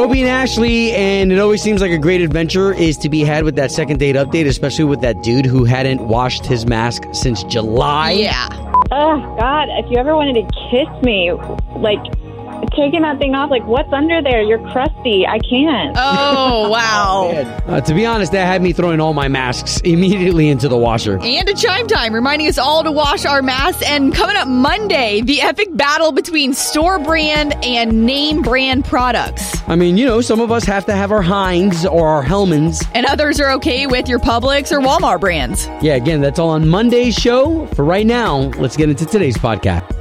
Obie and Ashley, and it always seems like a great adventure is to be had with that second date update, especially with that dude who hadn't washed his mask since July. Yeah. Oh God! If you ever wanted to kiss me, like taking that thing off, like what's under there? You're crusty. I can't. Oh, wow. Uh, to be honest, that had me throwing all my masks immediately into the washer. And a chime time reminding us all to wash our masks. And coming up Monday, the epic battle between store brand and name brand products. I mean, you know, some of us have to have our Heinz or our Hellmann's. And others are okay with your Publix or Walmart brands. Yeah, again, that's all on Monday's show. For right now, let's get into today's podcast.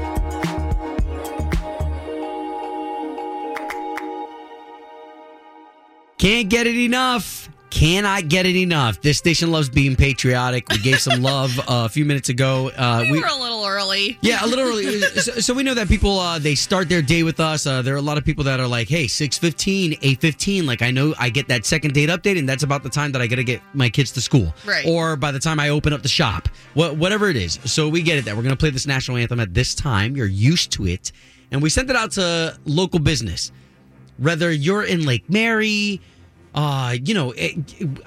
Can't get it enough. Cannot get it enough. This station loves being patriotic. We gave some love uh, a few minutes ago. Uh, We, were a little early. yeah, a little early. so, so we know that people uh, they start their day with us. Uh, there are a lot of people that are like, "Hey, six fifteen, eight fifteen. Like I know I get that second date update, and that's about the time that I got to get my kids to school, Right. Or by the time I open up the shop, what, whatever it is. So we get it that we're gonna play this national anthem at this time. You're used to it, and we sent it out to local business. Whether you're in Lake Mary. Uh, you know, it,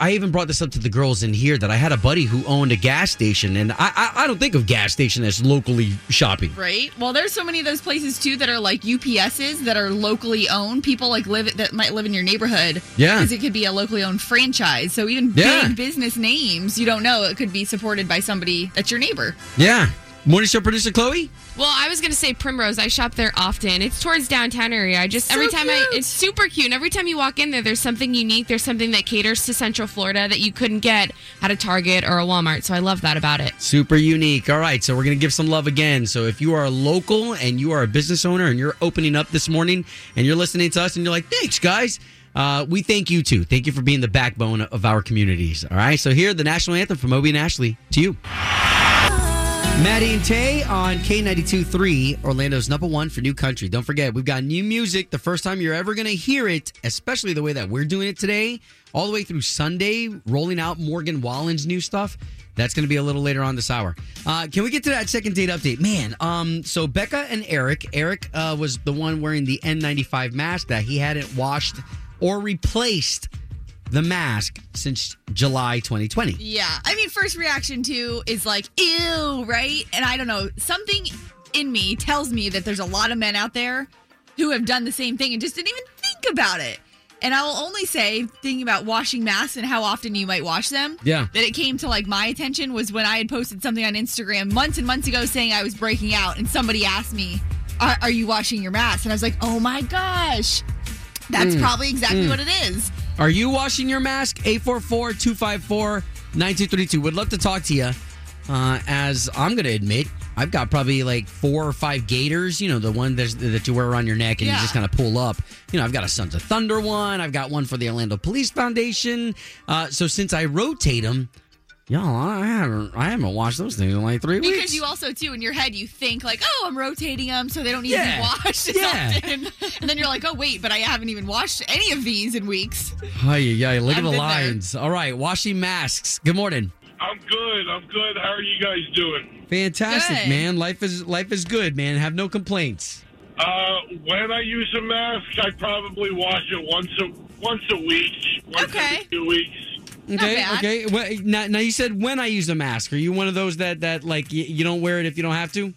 I even brought this up to the girls in here that I had a buddy who owned a gas station, and I, I, I don't think of gas station as locally shopping. Right. Well, there's so many of those places too that are like UPSs that are locally owned. People like live that might live in your neighborhood. Yeah. Because it could be a locally owned franchise. So even Yeah. big business names, you don't know it could be supported by somebody that's your neighbor. Yeah. Morning show producer Chloe. Well, I was gonna say Primrose. I shop there often. It's towards downtown area. I just So every time I, it's super cute. And every time you walk in there, there's something unique. There's something that caters to Central Florida that you couldn't get at a Target or a Walmart. So I love that about it. Super unique. All right, so we're gonna give some love again. So if you are a local and you are a business owner and you're opening up this morning and you're listening to us and you're like, thanks guys. Uh, we thank you too. Thank you for being the backbone of our communities. All right. So here, the national anthem from Obie and Ashley to you. Maddie and Tay on K92.3, Orlando's number one for new country. Don't forget, we've got new music. The first time you're ever going to hear it, especially the way that we're doing it today, all the way through Sunday, rolling out Morgan Wallen's new stuff. That's going to be a little later on this hour. Uh, can we get to that second date update? Man, um, so Becca and Eric. Eric uh, was the one wearing the N95 mask that he hadn't washed or replaced the mask since July 2020. Yeah. I mean, first reaction too is like, ew, right? And I don't know, something in me tells me that there's a lot of men out there who have done the same thing and just didn't even think about it. And I will only say, thinking about washing masks and how often you might wash them, Yeah. that it came to like my attention was when I had posted something on Instagram months and months ago saying I was breaking out, and somebody asked me, "Are, are you washing your mask?" And I was like, "Oh my gosh, that's mm. probably exactly mm. what it is." Are you washing your mask? 844-254-9232. Would love to talk to you. Uh, as I'm going to admit, I've got probably like four or five gaiters, you know, the one that's, that you wear around your neck and you just kind of pull up. You know, I've got a Sons of Thunder one. I've got one for the Orlando Police Foundation. Uh, so since I rotate them, y'all, I haven't, I haven't washed those things in like three weeks. Because you also too in your head you think like, oh, I'm rotating them so they don't need Yeah. to be washed as Yeah. often, and then you're like, oh wait, but I haven't even washed any of these in weeks. Hi, yeah, look at I've the been there. lines. All right, washing masks. Good morning. I'm good. I'm good. How are you guys doing? Fantastic, Good. man. Life is life is good, man. Have no complaints. Uh, when I use a mask, I probably wash it once a once a week, once Okay. every two weeks. Okay, bad. okay. Well, now, now you said when I use a mask. Are you one of those that that like y- you don't wear it if you don't have to?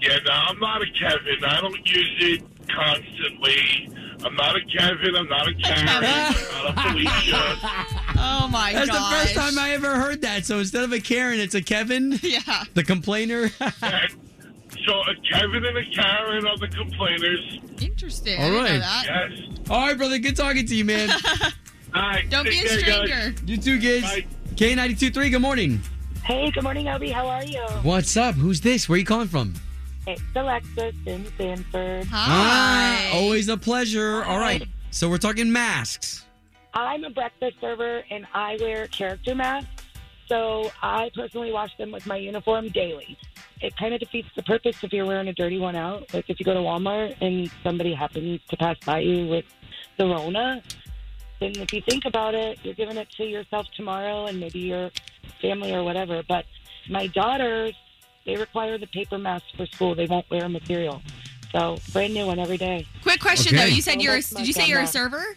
Yeah, no, I'm not a Kevin. I don't use it constantly. I'm not a Kevin. I'm not a Karen. I'm not a Felicia. Oh my god! That's gosh. the first time I ever heard that. So instead of a Karen, it's a Kevin, Yeah. the complainer. so a Kevin and a Karen are the complainers. Interesting. All I didn't know that. Yes. All right, brother. Good talking to you, man. All right. Don't be a care, guys. stranger. you too, kids. K ninety two three. Good morning. Hey, good morning, Obi. How are you? What's up? Who's this? Where are you calling from? It's Alexis in Sanford. Hi. Ah, always a pleasure. All right. So we're talking masks. I'm a breakfast server and I wear character masks. So I personally wash them with my uniform daily. It kind of defeats the purpose if you're wearing a dirty one out. Like if you go to Walmart and somebody happens to pass by you with the Rona, then if you think about it, you're giving it to yourself tomorrow and maybe your family or whatever. But my daughters, they require the paper mask for school. They won't wear a material. So brand new one every day. Quick question Okay. though. You said Well, you're. that's my Did you say you're a server?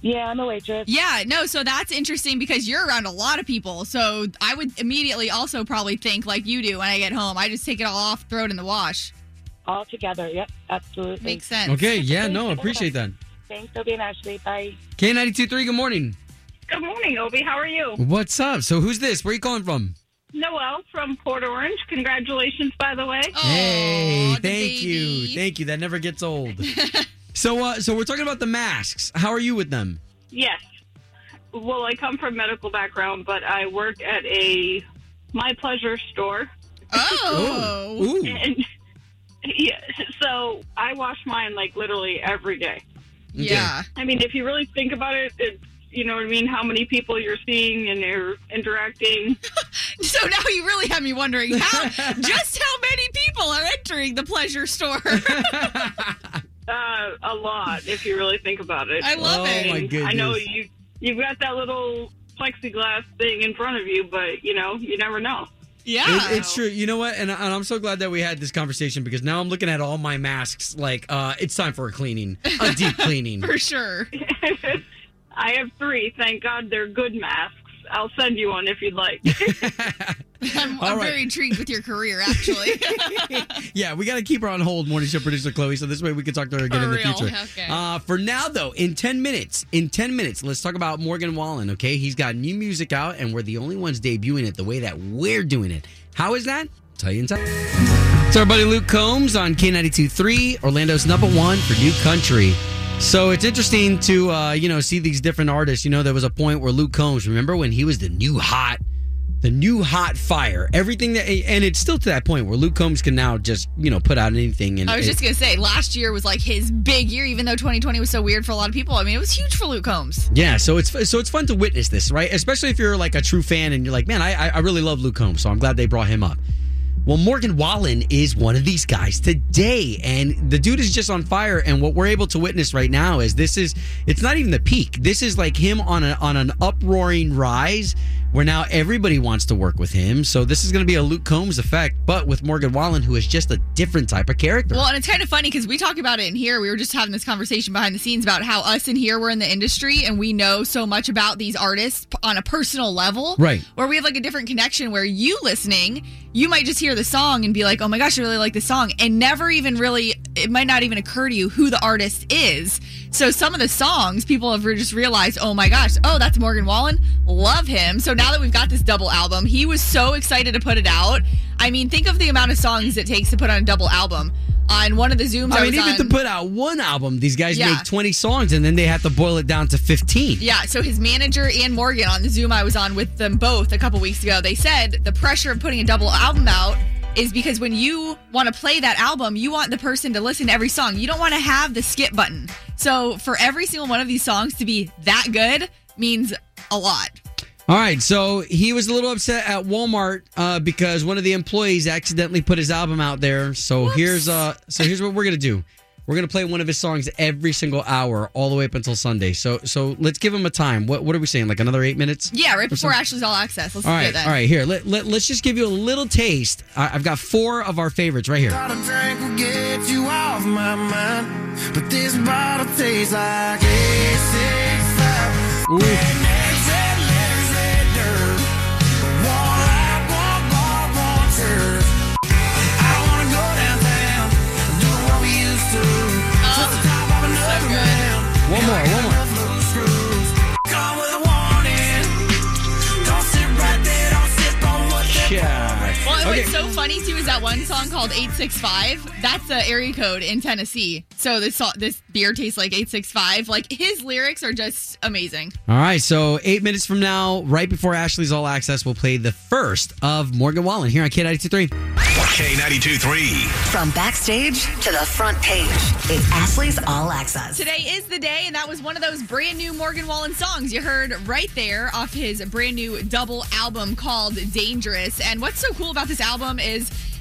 Yeah, I'm a waitress. Yeah, no, so that's interesting because you're around a lot of people. So I would immediately also probably think like you do when I get home. I just take it all off, throw it in the wash. All together. Yep, absolutely. Makes sense. Okay. Yeah. No. Appreciate that. Thanks, Obi and Ashley. Bye. K ninety two three. Good morning. Good morning, Obie. How are you? What's up? So who's this? Where are you calling from? Noel from Port Orange. Congratulations, by the way. Hey, Aw, the thank you, thank you. That never gets old. so, uh, so we're talking about the masks. How are you with them? Yes. Well, I come from medical background, but I work at a My Pleasure store, Oh. Ooh. and yeah, so I wash mine like literally every day. Yeah. I mean, if you really think about it, it's you know what I mean. How many people you're seeing and you're interacting. So now you really have me wondering how just how many people are entering the pleasure store. Uh, a lot, if you really think about it. I love Oh, it. my I know you you've got that little plexiglass thing in front of you, but you know you never know. Yeah. It- it's true. You know what? And, and I'm so glad that we had this conversation because now I'm looking at all my masks. Like, uh, it's time for a cleaning, a deep cleaning. for sure. I have three. Thank God they're good masks. I'll send you one if you'd like. I'm, I'm right. very intrigued with your career, actually. yeah, we got to keep her on hold, morning show producer Chloe, so this way we can talk to her again For in the real. future. Okay. Uh, for now, though, in 10 minutes, in 10 minutes, let's talk about Morgan Wallen, okay? He's got new music out, and we're the only ones debuting it the way that we're doing it. How is that? tell you in time. It's our buddy Luke Combs on K92.3, Orlando's number one for new country. So it's interesting to, uh, you know, see these different artists. You know, there was a point where Luke Combs, remember when he was the new hot the new hot fire. Everything that, and it's still to that point where Luke Combs can now just, you know, put out anything. And I was it- just gonna say, last year was like his big year, even though 2020 was so weird for a lot of people. I mean, it was huge for Luke Combs. yeah, so it's so it's fun to witness this, right? Especially if you're like a true fan and you're like, man, I I really love Luke Combs, so I'm glad they brought him up. Well, Morgan Wallen is one of these guys today, and the dude is just on fire. And what we're able to witness right now is this is it's not even the peak. This is like him on a on an uproaring rise, where now everybody wants to work with him. So this is going to be a Luke Combs effect, but with Morgan Wallen, who is just a different type of character. Well, and it's kind of funny because we talk about it in here. We were just having this conversation behind the scenes about how us in here we're in the industry and we know so much about these artists on a personal level. Right. Where we have like a different connection where you listening, you might just hear the song and be like, oh my gosh, I really like this song. And never even really, it might not even occur to you who the artist is. So some of the songs people have just realized, oh my gosh, oh, that's Morgan Wallen. Love him. So now that we've got this double album, he was so excited to put it out. I mean, think of the amount of songs it takes to put on a double album. On one of the Zooms, I, I mean, even on, to put out one album, these guys Yeah. make 20 songs and then they have to boil it down to 15. Yeah, so his manager and Morgan on the Zoom I was on with them both a couple weeks ago, they said the pressure of putting a double album out is because when you want to play that album, you want the person to listen to every song. You don't want to have the skip button. So for every single one of these songs to be that good means a lot. All right, so he was a little upset at Walmart uh, because one of the employees accidentally put his album out there. So here's uh, so here's what we're gonna do. We're gonna play one of his songs every single hour, all the way up until Sunday. So so let's give him a time. What what are we saying? Like another eight minutes? Yeah, right before? Ashley's All Access. Let's All do right, it then. all right. Here, let, let let's just give you a little taste. I, I've got four of our favorites right here. Got funny funny too is that one song called 865. That's the area code in Tennessee. So this this beer tastes like 865. Like his lyrics are just amazing. All right, so eight minutes from now, right before Ashley's All Access, we'll play the first of Morgan Wallen here on K92.3. K92 3. From backstage to the front page, it's Ashley's All Access. Today is the day, and that was one of those brand new Morgan Wallen songs you heard right there off his brand new double album called Dangerous. And what's so cool about this album is,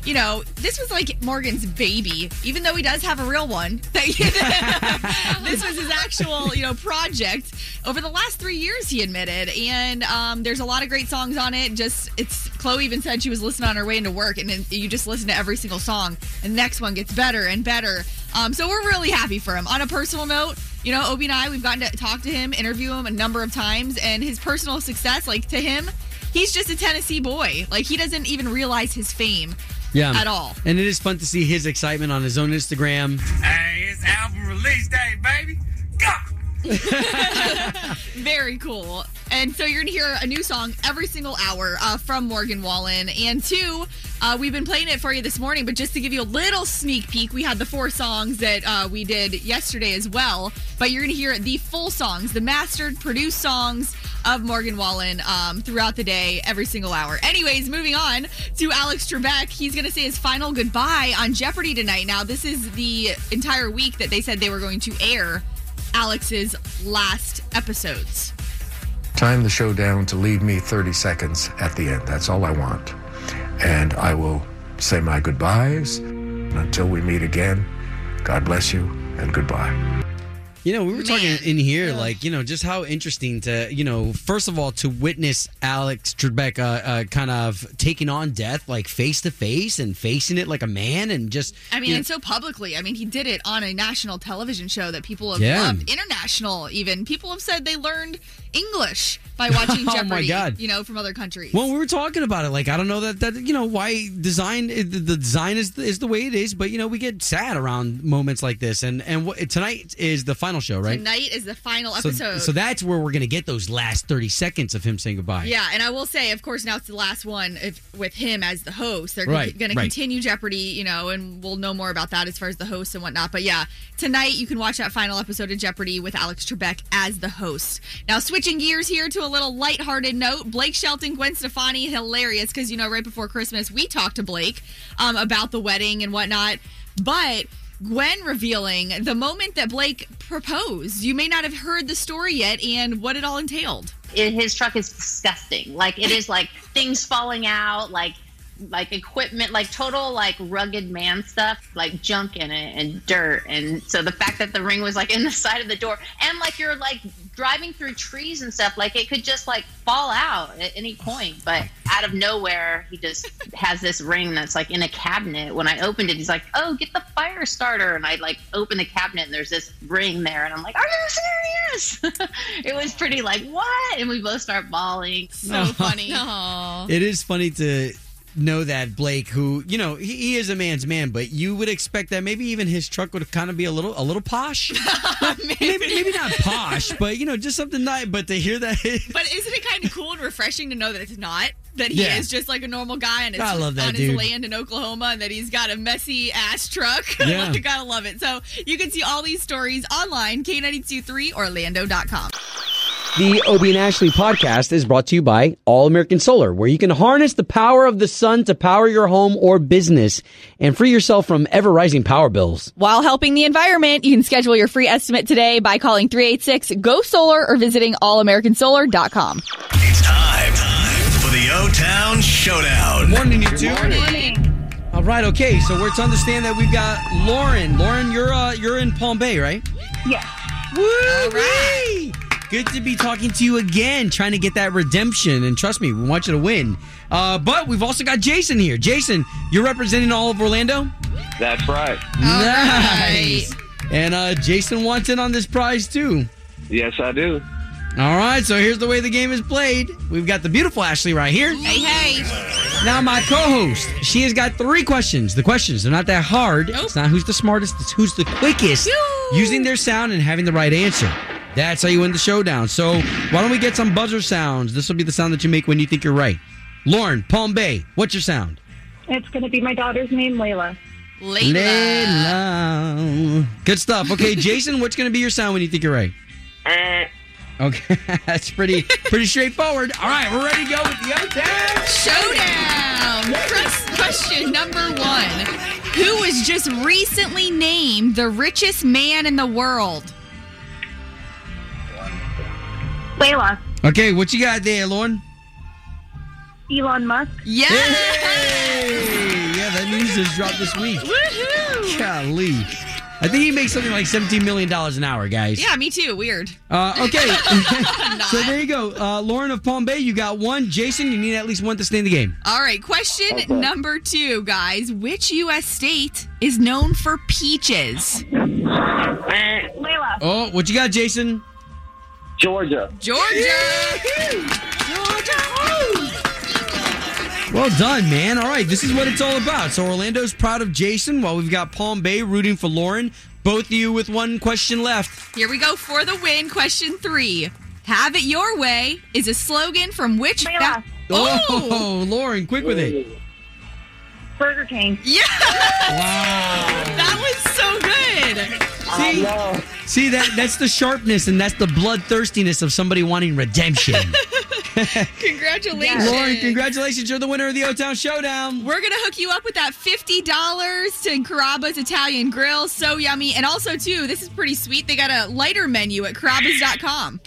you know, this was like Morgan's baby, even though he does have a real one. this was his actual, you know, project over the last three years. He admitted, and um, there's a lot of great songs on it. Just it's Chloe even said she was listening on her way into work, and then you just listen to every single song, and the next one gets better and better. Um, so we're really happy for him. On a personal note, you know, Obi and I, we've gotten to talk to him, interview him a number of times, and his personal success, like to him, he's just a Tennessee boy. Like he doesn't even realize his fame Yeah. at all. And it is fun to see his excitement on his own Instagram. Hey, it's album release day, baby. Very cool. And so you're going to hear a new song every single hour uh, from Morgan Wallen. And two, uh, we've been playing it for you this morning, but just to give you a little sneak peek, we had the four songs that uh, we did yesterday as well. But you're going to hear the full songs, the mastered, produced songs of Morgan Wallen um, throughout the day, every single hour. Anyways, moving on to Alex Trebek. He's going to say his final goodbye on Jeopardy tonight. Now, this is the entire week that they said they were going to air Alex's last episodes. Time the show down to leave me 30 seconds at the end. That's all I want. And I will say my goodbyes. Until we meet again, God bless you and goodbye. You know, we were talking in here, like, you know, just how interesting to, you know, first of all, to witness Alex Trebek uh, uh, kind of taking on death, like face to face and facing it like a man and just. I mean, you know, and so publicly. I mean, he did it on a national television show that people have Yeah. loved, international even. People have said they learned English by watching Oh, my Jeopardy, God. you know, from other countries. Well, we were talking about it. Like, I don't know that that you know why design the design is is the way it is, but you know we get sad around moments like this. And and what, tonight is the final show, right? Tonight is the final episode. so that's where we're gonna get those last thirty seconds of him saying goodbye. Yeah, and I will say, of course, now it's the last one if, with him as the host. They're Right, going to right. continue Jeopardy, you know, and we'll know more about that as far as the host and whatnot. But yeah, tonight you can watch that final episode of Jeopardy with Alex Trebek as the host. Now, switching gears here to a little lighthearted note Blake Shelton, Gwen Stefani, hilarious because, you know, right before Christmas, we talked to Blake um, about the wedding and whatnot. But Gwen revealing the moment that Blake proposed. You may not have heard the story yet and what it all entailed. it, his truck is disgusting. Like it is like things falling out, like like equipment, like total like rugged man stuff, like junk in it and dirt. And so the fact that the ring was like in the side of the door, and like you're like driving through trees and stuff, like it could just like fall out at any point. But out of nowhere, he just has this ring that's like in a cabinet. When I opened it, he's like, "Oh, get the fire starter!" And I like open the cabinet, and there's this ring there, and I'm like, "Are you serious?" it was pretty like what? And we both start bawling. So oh, funny. It is funny to know that Blake, who you know, he, he is a man's man, but you would expect that maybe even his truck would kind of be a little, a little posh. maybe. maybe, not posh, but you know, just something nice. But to hear that, But isn't it kind of cool and refreshing to know that it's not? That he Yeah. is just like a normal guy and it's I love that on dude. his land in Oklahoma and that he's got a messy ass truck. Yeah. like, gotta love it. So you can see all these stories online, K923Orlando.com. The Obie and Ashley podcast is brought to you by All American Solar, where you can harness the power of the sun to power your home or business and free yourself from ever rising power bills. While helping the environment, you can schedule your free estimate today by calling 386 GO Solar or visiting allamericansolar.com. It's time, time for the O Town Showdown. Morning, you two. All right, okay. So we're to understand that we've got Lauren. Lauren, you're uh, you're in Palm Bay, right? Yes. Woo! Good to be talking to you again, trying to get that redemption. And trust me, we want you to win. Uh, but we've also got Jason here. Jason, you're representing all of Orlando. That's right. nice. And uh, Jason wants in on this prize too. Yes, I do. All right, so here's the way the game is played. We've got the beautiful Ashley right here. Hey, hey. Now, my co-host, she has got three questions. The questions, they're not that hard. It's not who's the smartest, it's who's the quickest using their sound and having the right answer. That's how you win the showdown. So why don't we get some buzzer sounds? This will be the sound that you make when you think you're right. Lauren, Palm Bay, what's your sound? It's going to be my daughter's name, Layla. Layla. Good stuff. Okay, Jason, what's going to be your sound when you think you're right? Uh. Okay, that's pretty pretty straightforward. All right, we're ready to go with the O-Town Showdown. First question number one. Who was just recently named the richest man in the world? Layla. Okay, what you got there, Lauren? Elon Musk. Yeah. Hey, yeah, that news just dropped this week. Woohoo! Golly. I think he makes something like $17 million an hour, guys. Yeah, me too. Weird. Uh, okay. so there you go. Uh, Lauren of Palm Bay, you got one. Jason, you need at least one to stay in the game. All right, question number two, guys. Which U.S. state is known for peaches? Layla. Oh, what you got, Jason? Georgia. Georgia. Georgia. Oh! Well done, man. All right, this is what it's all about. So Orlando's proud of Jason, while we've got Palm Bay rooting for Lauren. Both of you with one question left. Here we go for the win. Question three. Have it your way is a slogan from which? Layla. Oh, oh, Lauren, quick with it. Burger King. yeah. Wow. That was so good. See, see that that's the sharpness and that's the bloodthirstiness of somebody wanting redemption. Congratulations. Lauren, congratulations. You're the winner of the O Town Showdown. We're gonna hook you up with that fifty dollars to Carrabba's Italian Grill. So yummy, and also too, this is pretty sweet. They got a lighter menu at Carrabba's.com.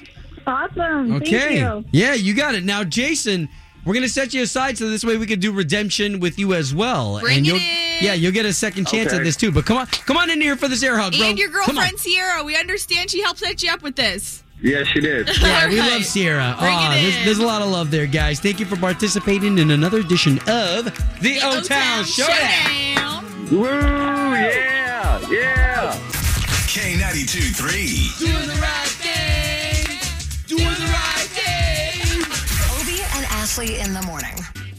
Awesome. Okay. Thank you. Yeah, you got it. Now, Jason, we're gonna set you aside so this way we could do redemption with you as well. Bring and it in. Yeah, you'll get a second chance Okay. at this too. But come on, come on in here for this air hug, bro. And your Come on. girlfriend Sierra, we understand she helped set you up with this. Yeah, she did. Yeah, we All right. love Sierra. Bring Aw, it there's, in. there's a lot of love there, guys. Thank you for participating in another edition of the, O Town Showdown. Showdown. Woo! Yeah! Yeah! K92 3. Doing the right thing. Doing the right thing. Obie and Ashley in the morning.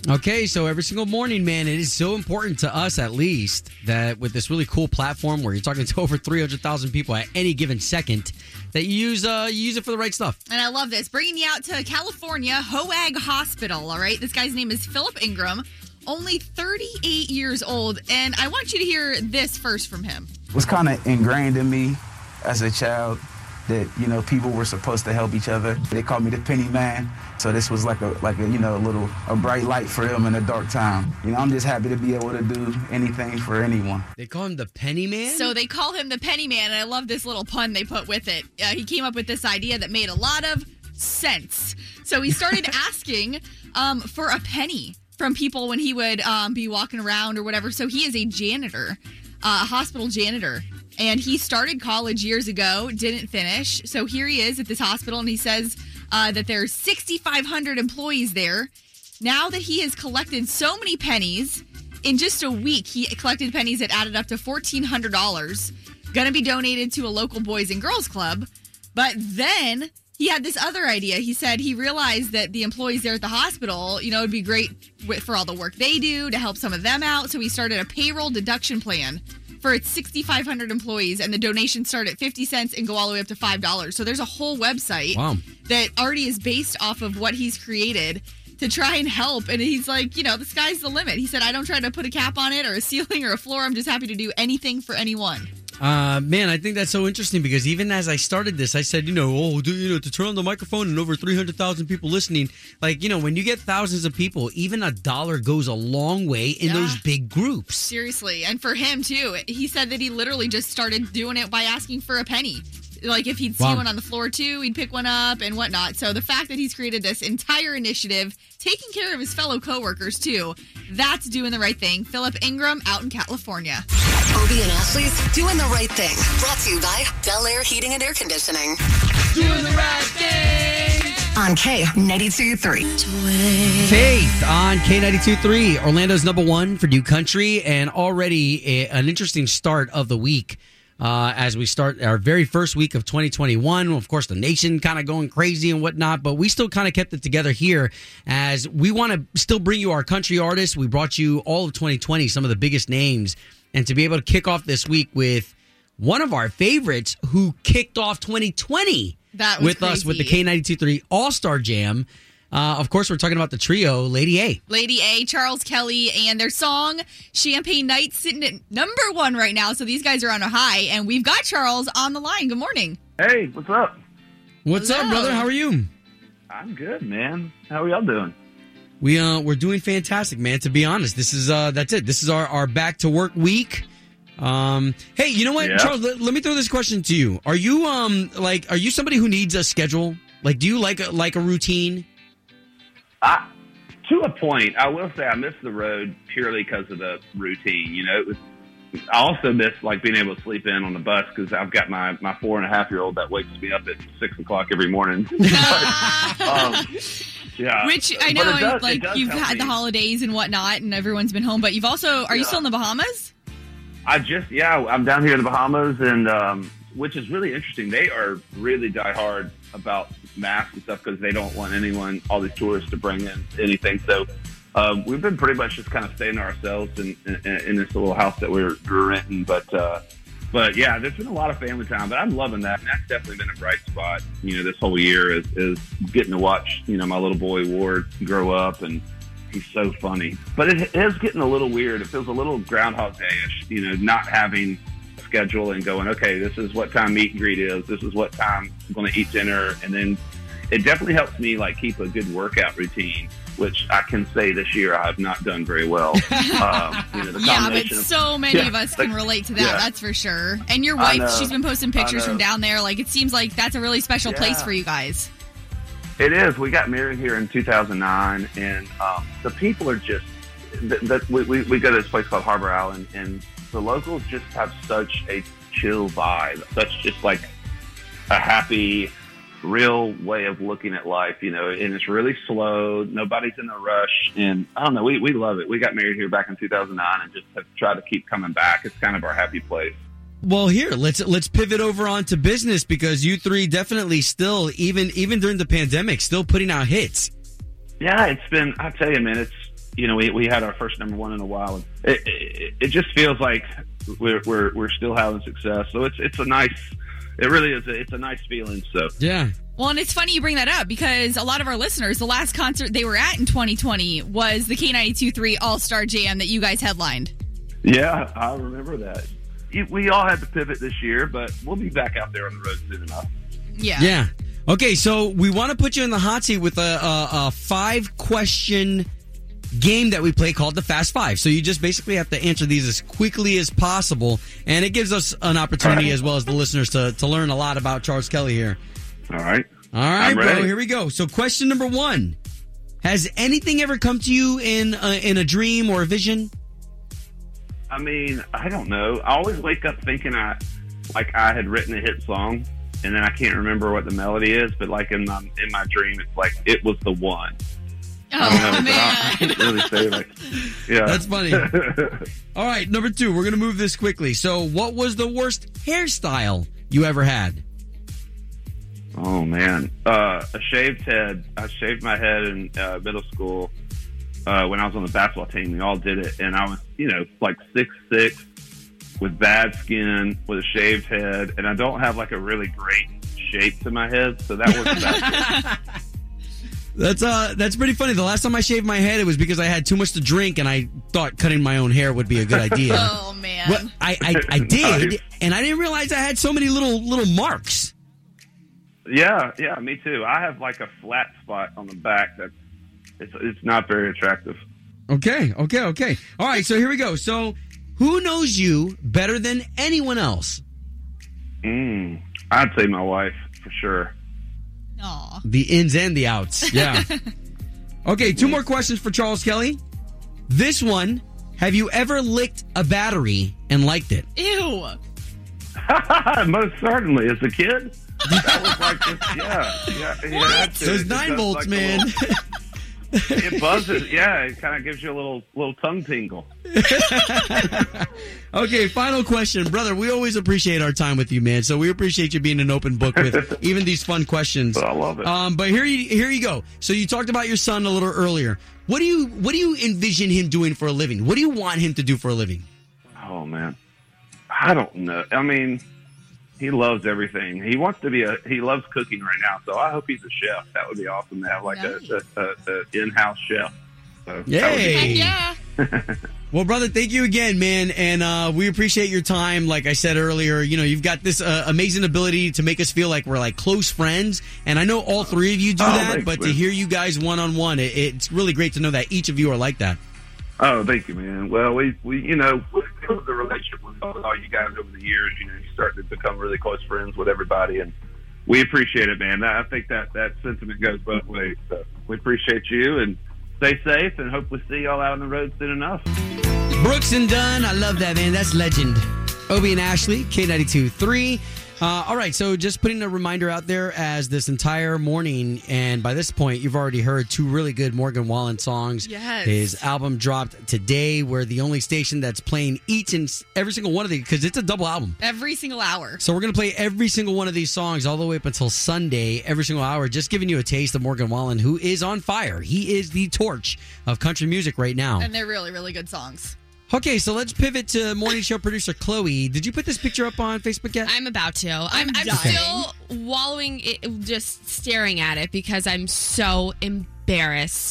Okay, so every single morning, man, it is so important to us, at least, that with this really cool platform where you're talking to over 300,000 people at any given second, that you use uh, you use it for the right stuff. And I love this. Bringing you out to California, Hoag Hospital. All right. This guy's name is Philip Ingram, only 38 years old. And I want you to hear this first from him. was kind of ingrained in me as a child that you know people were supposed to help each other. They called me the penny man, so this was like a like a you know a little a bright light for him in a dark time. You know, I'm just happy to be able to do anything for anyone. They call him the Penny Man. So they call him the Penny Man, and I love this little pun they put with it. Uh, he came up with this idea that made a lot of sense. So he started asking um, for a penny from people when he would um, be walking around or whatever. So he is a janitor, uh, a hospital janitor. And he started college years ago, didn't finish. So here he is at this hospital, and he says uh, that there's 6,500 employees there. Now that he has collected so many pennies, in just a week, he collected pennies that added up to $1,400. Going to be donated to a local Boys and Girls Club. But then he had this other idea. He said he realized that the employees there at the hospital, you know, it'd be great for all the work they do to help some of them out. So he started a payroll deduction plan for its 6,500 employees, and the donations start at 50 cents and go all the way up to $5. So there's a whole website Wow. that already is based off of what he's created to try and help. And he's like, you know, the sky's the limit. He said, I don't try to put a cap on it or a ceiling or a floor. I'm just happy to do anything for anyone. Uh, man, I think that's so interesting because even as I started this, I said, you know, oh, do you know to turn on the microphone and over three hundred thousand people listening, like you know, when you get thousands of people, even a dollar goes a long way in Yeah. those big groups. Seriously. And for him, too, he said that he literally just started doing it by asking for a penny. Like if he'd see Wow. one on the floor too, he'd pick one up and whatnot. So the fact that he's created this entire initiative, taking care of his fellow coworkers too, that's doing the right thing. Philip Ingram out in California. Obie and Ashley's Doing the Right Thing. Brought to you by Bel Air Heating and Air Conditioning. Doing the right thing. On K92 3. Faith on K92.3, Orlando's number one for New Country, and already a, an interesting start of the week uh, as we start our very first week of 2021. Of course, the nation kind of going crazy and whatnot, but we still kind of kept it together here as we want to still bring you our country artists. We brought you all of 2020, some of the biggest names, and to be able to kick off this week with one of our favorites who kicked off 2020 That with us with the crazy. K92.3 All Star Jam. Uh, of course, we're talking about the trio, Lady A. Lady A, Charles Kelley, and their song Champagne Night sitting at number one right now. So these guys are on a high, and we've got Charles on the line. Good morning. Hey, what's up? What's up, brother? How are you? I'm good, man. How are y'all doing? We uh we're doing fantastic, man. To be honest, this is uh that's it. This is our our back to work week. Um, hey, you know what, Yeah. Charles? Let, let me throw this question to you. Are you um like are you somebody who needs a schedule? Like, do you like a, like a routine? I, to a point, I will say I miss the road purely because of the routine. You know, it was. I also miss like being able to sleep in on the bus because I've got my my four and a half year old that wakes me up at six o'clock every morning. um, yeah, Which I know, does- like you've had the holidays and whatnot, and everyone's been home. But you've also are you still in the Bahamas? I just yeah, I'm down here in the Bahamas, and um, which is really interesting. They are really diehard about masks and stuff because they don't want anyone, all these tourists, to bring in anything. So um, we've been pretty much just kind of staying to ourselves in, in, in this little house that we're, we're renting. But uh, but yeah, there's been a lot of family time. But I'm loving that, and that's definitely been a bright spot. You know, this whole year is, is getting to watch you know my little boy Ward grow up and he's so funny. But it is getting a little weird. It feels a little Groundhog Day-ish, you know, not having schedule and going, okay, this is what time meet and greet is. This is what time I'm going to eat dinner. And then it definitely helps me like keep a good workout routine, which I can say this year I have not done very well. um, you know, the Yeah, but so many Yeah, of us can relate to that. yeah. That's for sure. And your wife, know. she's been posting pictures from down there. Like it seems like that's a really special place for you guys. It is. We got married here in 2009, and um, the people are just. That we, we, we go to this place called Harbour Island, and the locals just have such a chill vibe, such just like a happy, real way of looking at life, you know. And it's really slow. Nobody's in a rush, and I don't know. We we love it. We got married here back in 2009, and just have tried to keep coming back. It's kind of our happy place. Well, here let's let's pivot over onto business because you three definitely still even even during the pandemic still putting out hits. Yeah, it's been. I tell you, man, it's you know we, we had our first number one in a while. It, it, it just feels like we're, we're we're still having success. So it's it's a nice. It really is. A, it's a nice feeling. So yeah. Well, and it's funny you bring that up because a lot of our listeners, the last concert they were at in 2020 was the K92.3 All Star Jam that you guys headlined. yeah, I remember that. You- We all had to pivot this year, but we'll be back out there on the road soon enough. Yeah. Yeah. Okay, so we want to put you in the hot seat with a, a, a five question game that we play called the Fast Five. So you just basically have to answer these as quickly as possible, and it gives us an opportunity as well as the listeners to, to learn a lot about Charles Kelley here. All right. All right, bro. Here we go. So question number one: Has anything ever come to you in a, in a dream or a vision? I mean, I don't know. I always wake up thinking I like I had written a hit song, and then I can't remember what the melody is. But like in my in my dream, it's like it was the one. I don't know, but I, I can't really say like, yeah. That's funny. All right, number two. We're gonna move this quickly. So, what was the worst hairstyle you ever had? oh man, uh, a shaved head. I shaved my head in uh, middle school uh, when I was on the basketball team. We all did it, and I was you know like six six with bad skin with a shaved head, and I don't have like a really great shape to my head, so that was bad. That's uh that's pretty funny. The last time I shaved my head, it was because I had too much to drink, and I thought cutting my own hair would be a good idea. Oh man. Well, I, I I did, Nice. and I didn't realize I had so many little little marks. Yeah, yeah, me too. I have like a flat spot on the back that it's it's not very attractive. Okay, okay, okay. All right, so here we go. So, who knows you better than anyone else? Mm, I'd say my wife for sure. Aw. The ins and the outs. Yeah. okay, two more questions for Charles Kelley. This one: Have you ever licked a battery and liked it? Ew. Most certainly, as a kid, that was like this. Yeah, yeah. yeah that's it. Those nine volts, like a man. It buzzes. Yeah, it kind of gives you a little little tongue tingle. Okay, final question, brother. We always appreciate our time with you, man. So we appreciate you being an open book with even these fun questions. I love it. Um, but here you here you go. So you talked about your son a little earlier. What do you what do you envision him doing for a living? What do you want him to do for a living? Oh man, I don't know. I mean, he loves everything. He wants to be a he loves cooking right now. So I hope he's a chef. That would be awesome to have like a, a, a, a in house chef. So that would be yeah. Well, brother, thank you again, man, and uh, we appreciate your time. Like I said earlier, you know, you've got this uh, amazing ability to make us feel like we're like close friends, and I know all three of you do Oh, that. thanks, but to hear you guys one on one, it's really great to know that each of you are like that. Oh, thank you, man. Well, we, we you know, the relationship with all you guys over the years. You know, you start to become really close friends with everybody, and we appreciate it, man. I think that that sentiment goes both ways. So we appreciate you, and stay safe, and hopefully see y'all out on the road soon enough. Brooks and Dunn, I love that, man. That's legend. Obie and Ashley, K92 3. Uh, all right, so just putting a reminder out there as this entire morning, and by this point, you've already heard two really good Morgan Wallen songs. Yes. His album dropped today. We're the only station that's playing each and every single one of these because it's a double album. Every single hour. So we're going to play every single one of these songs all the way up until Sunday, every single hour, just giving you a taste of Morgan Wallen, who is on fire. He is the torch of country music right now. And they're really, really good songs. Okay, so let's pivot to morning show producer Chloe. Did you put this picture up on Facebook yet? I'm about to. I'm, I'm, dying. still wallowing, it, just staring at it because I'm so embarrassed.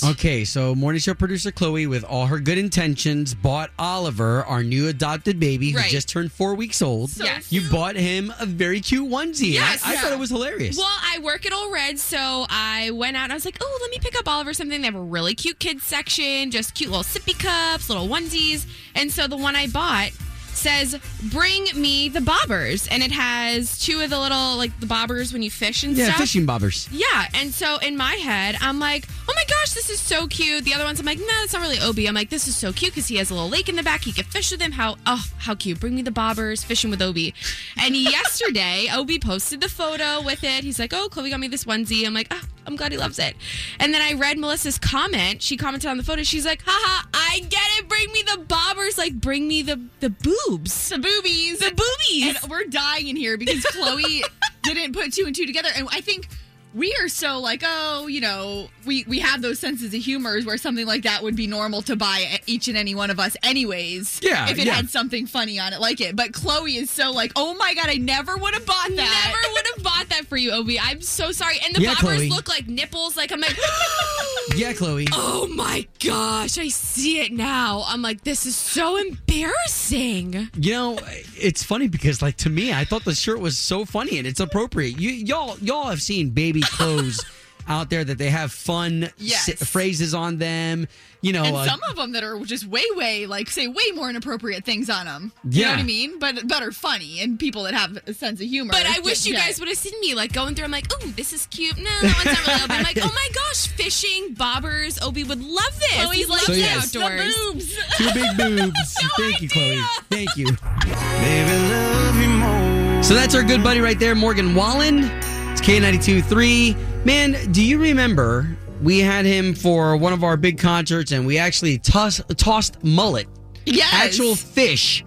Okay, so morning show producer Chloe, with all her good intentions, bought Oliver, our new adopted baby, who Right. just turned four weeks old. So Yes. You bought him a very cute onesie. Yes. I, I thought it was hilarious. Well, I work at Ole Red, so I went out and I was like, oh, let me pick up Oliver something. They have a really cute kids section, just cute little sippy cups, little onesies. And so the one I bought says, bring me the bobbers. And it has two of the little, like the bobbers when you fish and stuff. yeah, stuff. fishing bobbers. Yeah, and so in my head, I'm like, oh my gosh, this is so cute. The other ones, I'm like, no, that's not really Obi. I'm like, this is so cute because he has a little lake in the back. He can fish with him. How oh, how cute! Bring me the bobbers, fishing with Obi. And yesterday, Obi posted the photo with it. He's like, oh, Chloe got me this onesie. I'm like, oh, I'm glad he loves it. And then I read Melissa's comment. She commented on the photo. She's like, haha, I get it. Bring me the bobbers. Like, bring me the the boobs, The boobies. the boobies. And we're dying in here because Chloe didn't put two and two together. And I think we are so like, oh, you know, we, we have those senses of humors where something like that would be normal to buy each and any one of us, anyways. Yeah, If it yeah. had something funny on it like it. But Chloe is so like, oh my God, I never would have bought that. Never would have bought that for you, Obi. I'm so sorry. And the Yeah, bobbers Chloe. look like nipples. Like I'm like, Yeah, Chloe. oh my gosh, I see it now. I'm like, this is so embarrassing. You know, it's funny because, like, to me, I thought the shirt was so funny and it's appropriate. You, y'all, y'all have seen baby clothes out there that they have fun Yes. s- phrases on them. You know, and uh, some of them that are just way, way like say way more inappropriate things on them. You know what I mean? But but are funny and people that have a sense of humor. But I wish you get- guys would have seen me like going through. I'm like, oh, this is cute. No, that one's not really Obi. I'm like, oh my gosh, fishing, bobbers. Obi would love this. Chloe's he like, loves So, the yes. the outdoors. boobs. two big boobs. Thank you, Chloe. Thank you. Baby, love you more. So that's our good buddy right there, Morgan Wallen. It's K92 3. Man, do you remember we had him for one of our big concerts and we actually toss, tossed mullet, Yes. actual fish,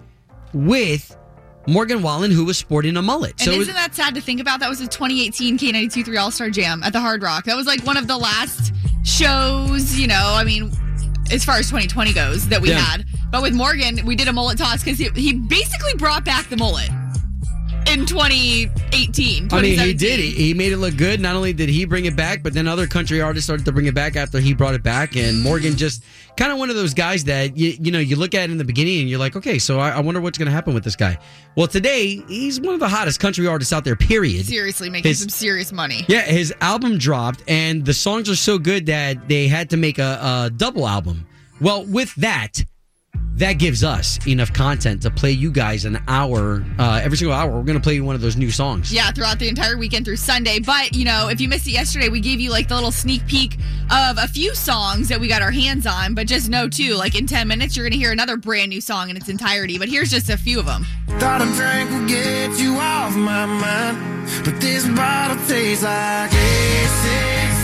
with Morgan Wallen, who was sporting a mullet. And so isn't that sad to think about? That was a 2018 K92 3 All Star Jam at the Hard Rock. That was like one of the last shows, you know, I mean, as far as 2020 goes, that we Yeah. had. But with Morgan, we did a mullet toss because he, he basically brought back the mullet in 2018. I mean, he did. He, he made it look good. Not only did he bring it back, but then other country artists started to bring it back after he brought it back. And Morgan just kind of one of those guys that you, you know you look at in the beginning and you're like, okay, so I, I wonder what's going to happen with this guy. Well, today he's one of the hottest country artists out there. Period. Seriously, making His- some serious money. Yeah, his album dropped, and the songs are so good that they had to make a, a double album. Well, with that, that gives us enough content to play you guys an hour uh, every single hour. We're going to play you one of those new songs. Yeah, throughout the entire weekend through Sunday. But, you know, if you missed it yesterday, we gave you like the little sneak peek of a few songs that we got our hands on. But just know, too, like in 10 minutes, you're going to hear another brand new song in its entirety. But here's just a few of them. Thought a drink would get you off my mind, but this bottle tastes like 865.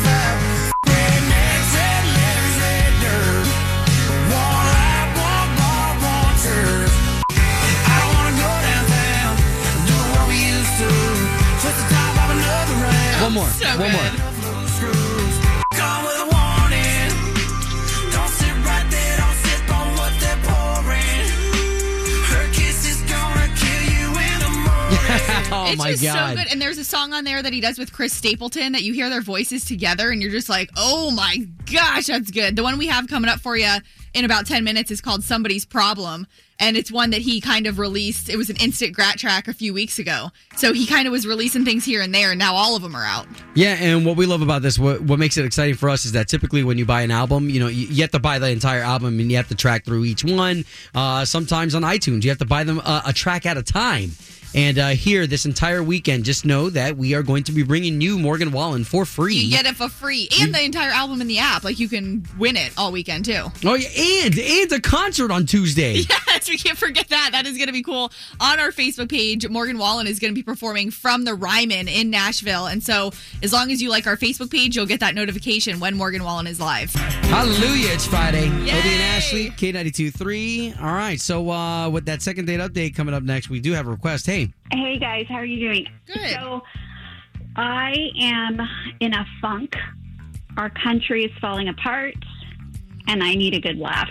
Kill you in the morning. oh Oh it's my just God. so good. And there's a song on there that he does with Chris Stapleton that you hear their voices together, and you're just like, oh my gosh, that's good. The one we have coming up for you in about 10 minutes is called Somebody's Problem. And it's one that he kind of released. It was an instant grat track a few weeks ago. So he kind of was releasing things here and there, and now all of them are out. Yeah, and what we love about this, what, what makes it exciting for us is that typically when you buy an album, you know, you, you have to buy the entire album and you have to track through each one. Uh, sometimes on iTunes, you have to buy them uh, a track at a time. And uh, here, this entire weekend, just know that we are going to be bringing you Morgan Wallen for free. You get it for free. And the entire album in the app. Like you can win it all weekend too. Oh, yeah, and and a concert on Tuesday. Yes, we can't forget that. That is going to be cool. On our Facebook page, Morgan Wallen is going to be performing from the Ryman in Nashville. And so, as long as you like our Facebook page, you'll get that notification when Morgan Wallen is live. Hallelujah, it's Friday. Obie and Ashley, K ninety two three. All right, so uh, with that second date update coming up next, we do have a request. Hey, Hey guys, how are you doing? Good. So, I am in a funk. Our country is falling apart, and I need a good laugh.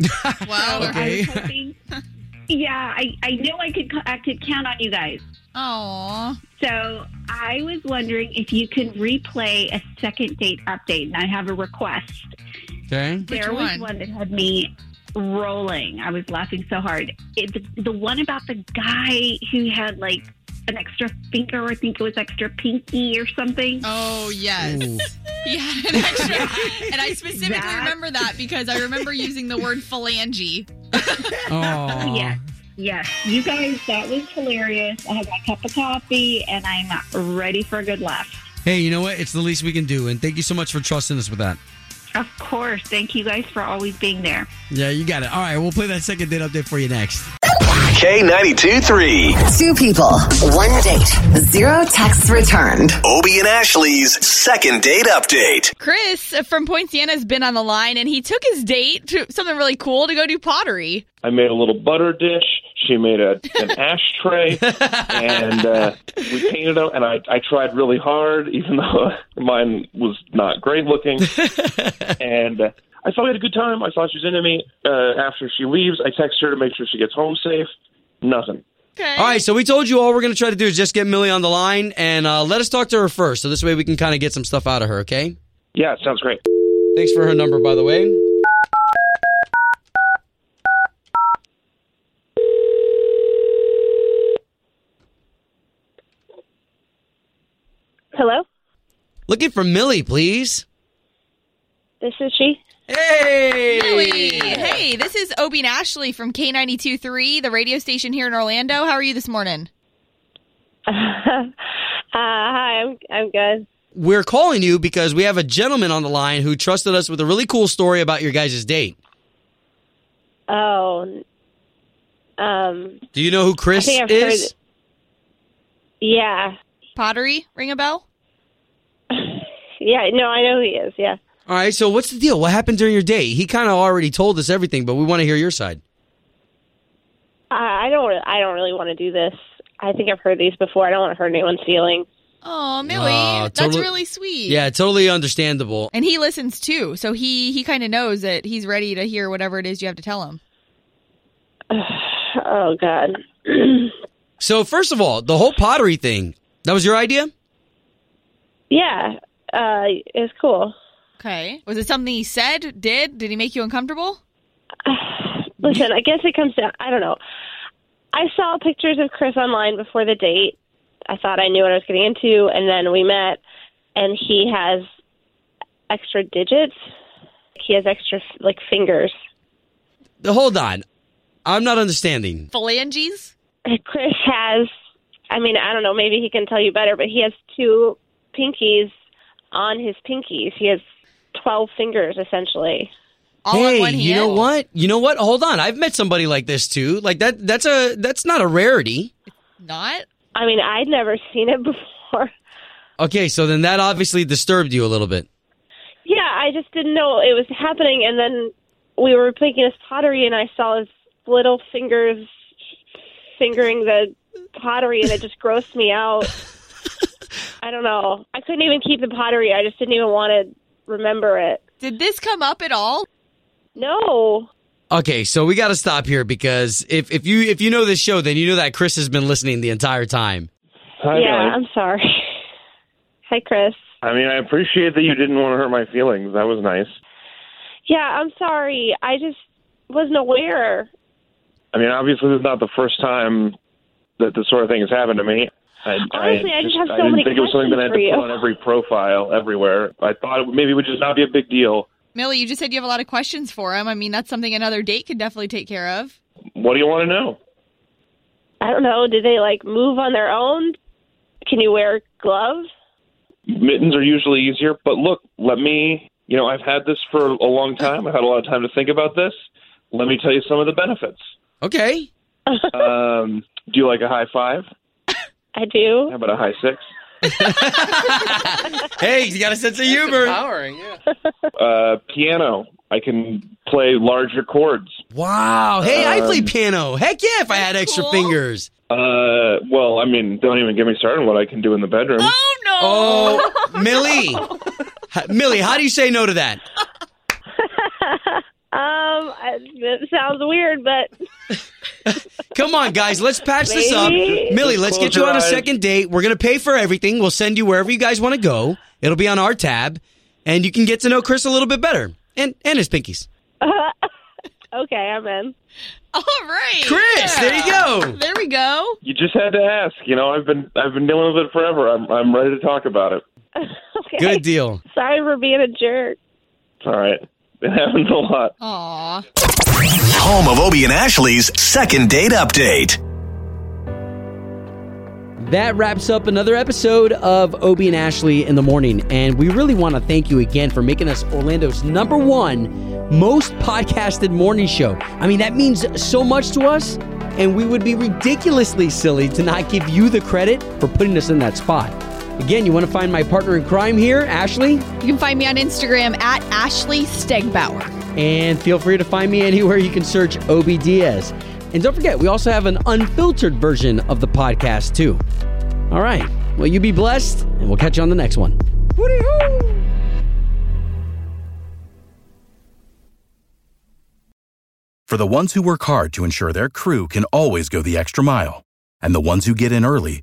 Wow. I was hoping, yeah, I, I knew I could I could count on you guys. Oh. So I was wondering if you could replay a second date update, and I have a request. okay. there was one that had me rolling. I was laughing so hard. It, the, the one about the guy who had like an extra finger, I think it was extra pinky or something. Oh, yes. He had an extra. and I specifically That- remember that because I remember using the word phalange. Oh, Yes. Yes. You guys, that was hilarious. I had my cup of coffee and I'm ready for a good laugh. Hey, you know what? It's the least we can do, and thank you so much for trusting us with that. Of course. Thank you guys for always being there. Yeah, you got it. All right, we'll play that second date update for you next. K92 3. Two people, one date, zero texts returned. Obie and Ashley's second date update. Chris from Poinciana has been on the line and he took his date to something really cool to go do pottery. I made a little butter dish. She made a, an ashtray, and uh, we painted them. And I, I tried really hard, even though mine was not great looking. and uh, I thought we had a good time. I thought she was into me. Uh, after she leaves, I text her to make sure she gets home safe. Nothing. Okay. All right, so we told you all we're going to try to do is just get Millie on the line and uh, let us talk to her first. So this way we can kind of get some stuff out of her, okay? Yeah, sounds great. Thanks for her number, by the way. Hello, Looking for Millie, please. this is she. Hey! Millie. Hey, this is Obie and Ashley from K92.3, the radio station here in Orlando. How are you this morning? uh, hi, I'm I'm good. We're calling you because we have a gentleman on the line who trusted us with a really cool story about your guys' date. Oh, um, Do you know who Chris I think is? heard. Yeah, Pottery, ring a bell? yeah. No, I know who he is. Yeah. All right, so what's the deal? What happened during your day? He kind of already told us everything, but we want to hear your side. I, I don't. I don't really want to do this. I think I've heard these before. I don't want to hurt anyone's feelings. Oh, Millie, that's totally- really sweet. Yeah, totally understandable. And he listens too, so he he kind of knows that he's ready to hear whatever it is you have to tell him. oh God. So first of all, the whole pottery thing, that was your idea? yeah. Uh, it's cool. Okay. Was it something he said, did? Did he make you uncomfortable? Listen, I guess it comes down. I don't know. I saw pictures of Chris online before the date. I thought I knew what I was getting into, and then we met, and he has extra digits. He has extra like fingers. Hold on. I'm not understanding. Phalanges? Chris has. I mean, I don't know. Maybe he can tell you better, but he has two pinkies on his pinkies. He has twelve fingers essentially. hey, you know what? You know what? Hold on. I've met somebody like this too. Like that that's a that's not a rarity. Not? I mean, I'd never seen it before. Okay, so then that obviously disturbed you a little bit. Yeah, I just didn't know it was happening, and then we were making his pottery, and I saw his little fingers fingering the pottery, and it just grossed me out. I don't know. I couldn't even keep the pottery. I just didn't even want to remember it. Did this come up at all? No. Okay, so we got to stop here because if, if you if you know this show, then you know that Chris has been listening the entire time. Hi, yeah, Millie. I'm sorry. Hi, Chris. I mean, I appreciate that you didn't want to hurt my feelings. That was nice. Yeah, I'm sorry. I just wasn't aware. I mean, obviously, this is not the first time that this sort of thing has happened to me. I, Honestly, I just have so I didn't many think it was something that I had to questions put on every profile everywhere. I thought it maybe it would just not be a big deal. Millie, you just said you have a lot of questions for him. I mean, that's something another date could definitely take care of. What do you want to know? I don't know. Did they like move on their own? Can you wear gloves? Mittens are usually easier, but look, let me. You know, I've had this for a long time. I've had a lot of time to think about this. Let me tell you some of the benefits. Okay. Um, do you like a high five? I do. How about a high six? hey, you got a sense of humor. Empowering, yeah. Uh, piano. I can play larger chords. Wow. Hey, I play Um, piano. Heck yeah, if I had extra fingers. Uh, well, I mean, don't even get me started on what I can do in the bedroom. Oh no! Oh, Millie. Millie, how do you say no to that? Um, I- it sounds weird, but Come on, guys, let's patch this up. Maybe. Millie, Just let's get you your on a second date. We're going to pay for everything. We'll send you wherever you guys want to go. It'll be on our tab, and you can get to know Chris a little bit better and, and his pinkies. okay, I'm in. All right. Chris, there you go. There we go. You just had to ask. You know, I've been I've been dealing with it forever. I'm I'm ready to talk about it. okay. Good deal. Sorry for being a jerk. It's all right. It happens a lot. Aw. Home of Obie and Ashley's second date update. That wraps up another episode of Obie and Ashley in the morning. And we really want to thank you again for making us Orlando's number one most podcasted morning show. I mean, that means so much to us. And we would be ridiculously silly to not give you the credit for putting us in that spot. Again, you want to find my partner in crime here, Ashley? You can find me on Instagram at Ashley Stegbauer. And feel free to find me anywhere you can search Obie Diaz. And don't forget, we also have an unfiltered version of the podcast, too. All right. Well, you be blessed, and we'll catch you on the next one. For the ones who work hard to ensure their crew can always go the extra mile, and the ones who get in early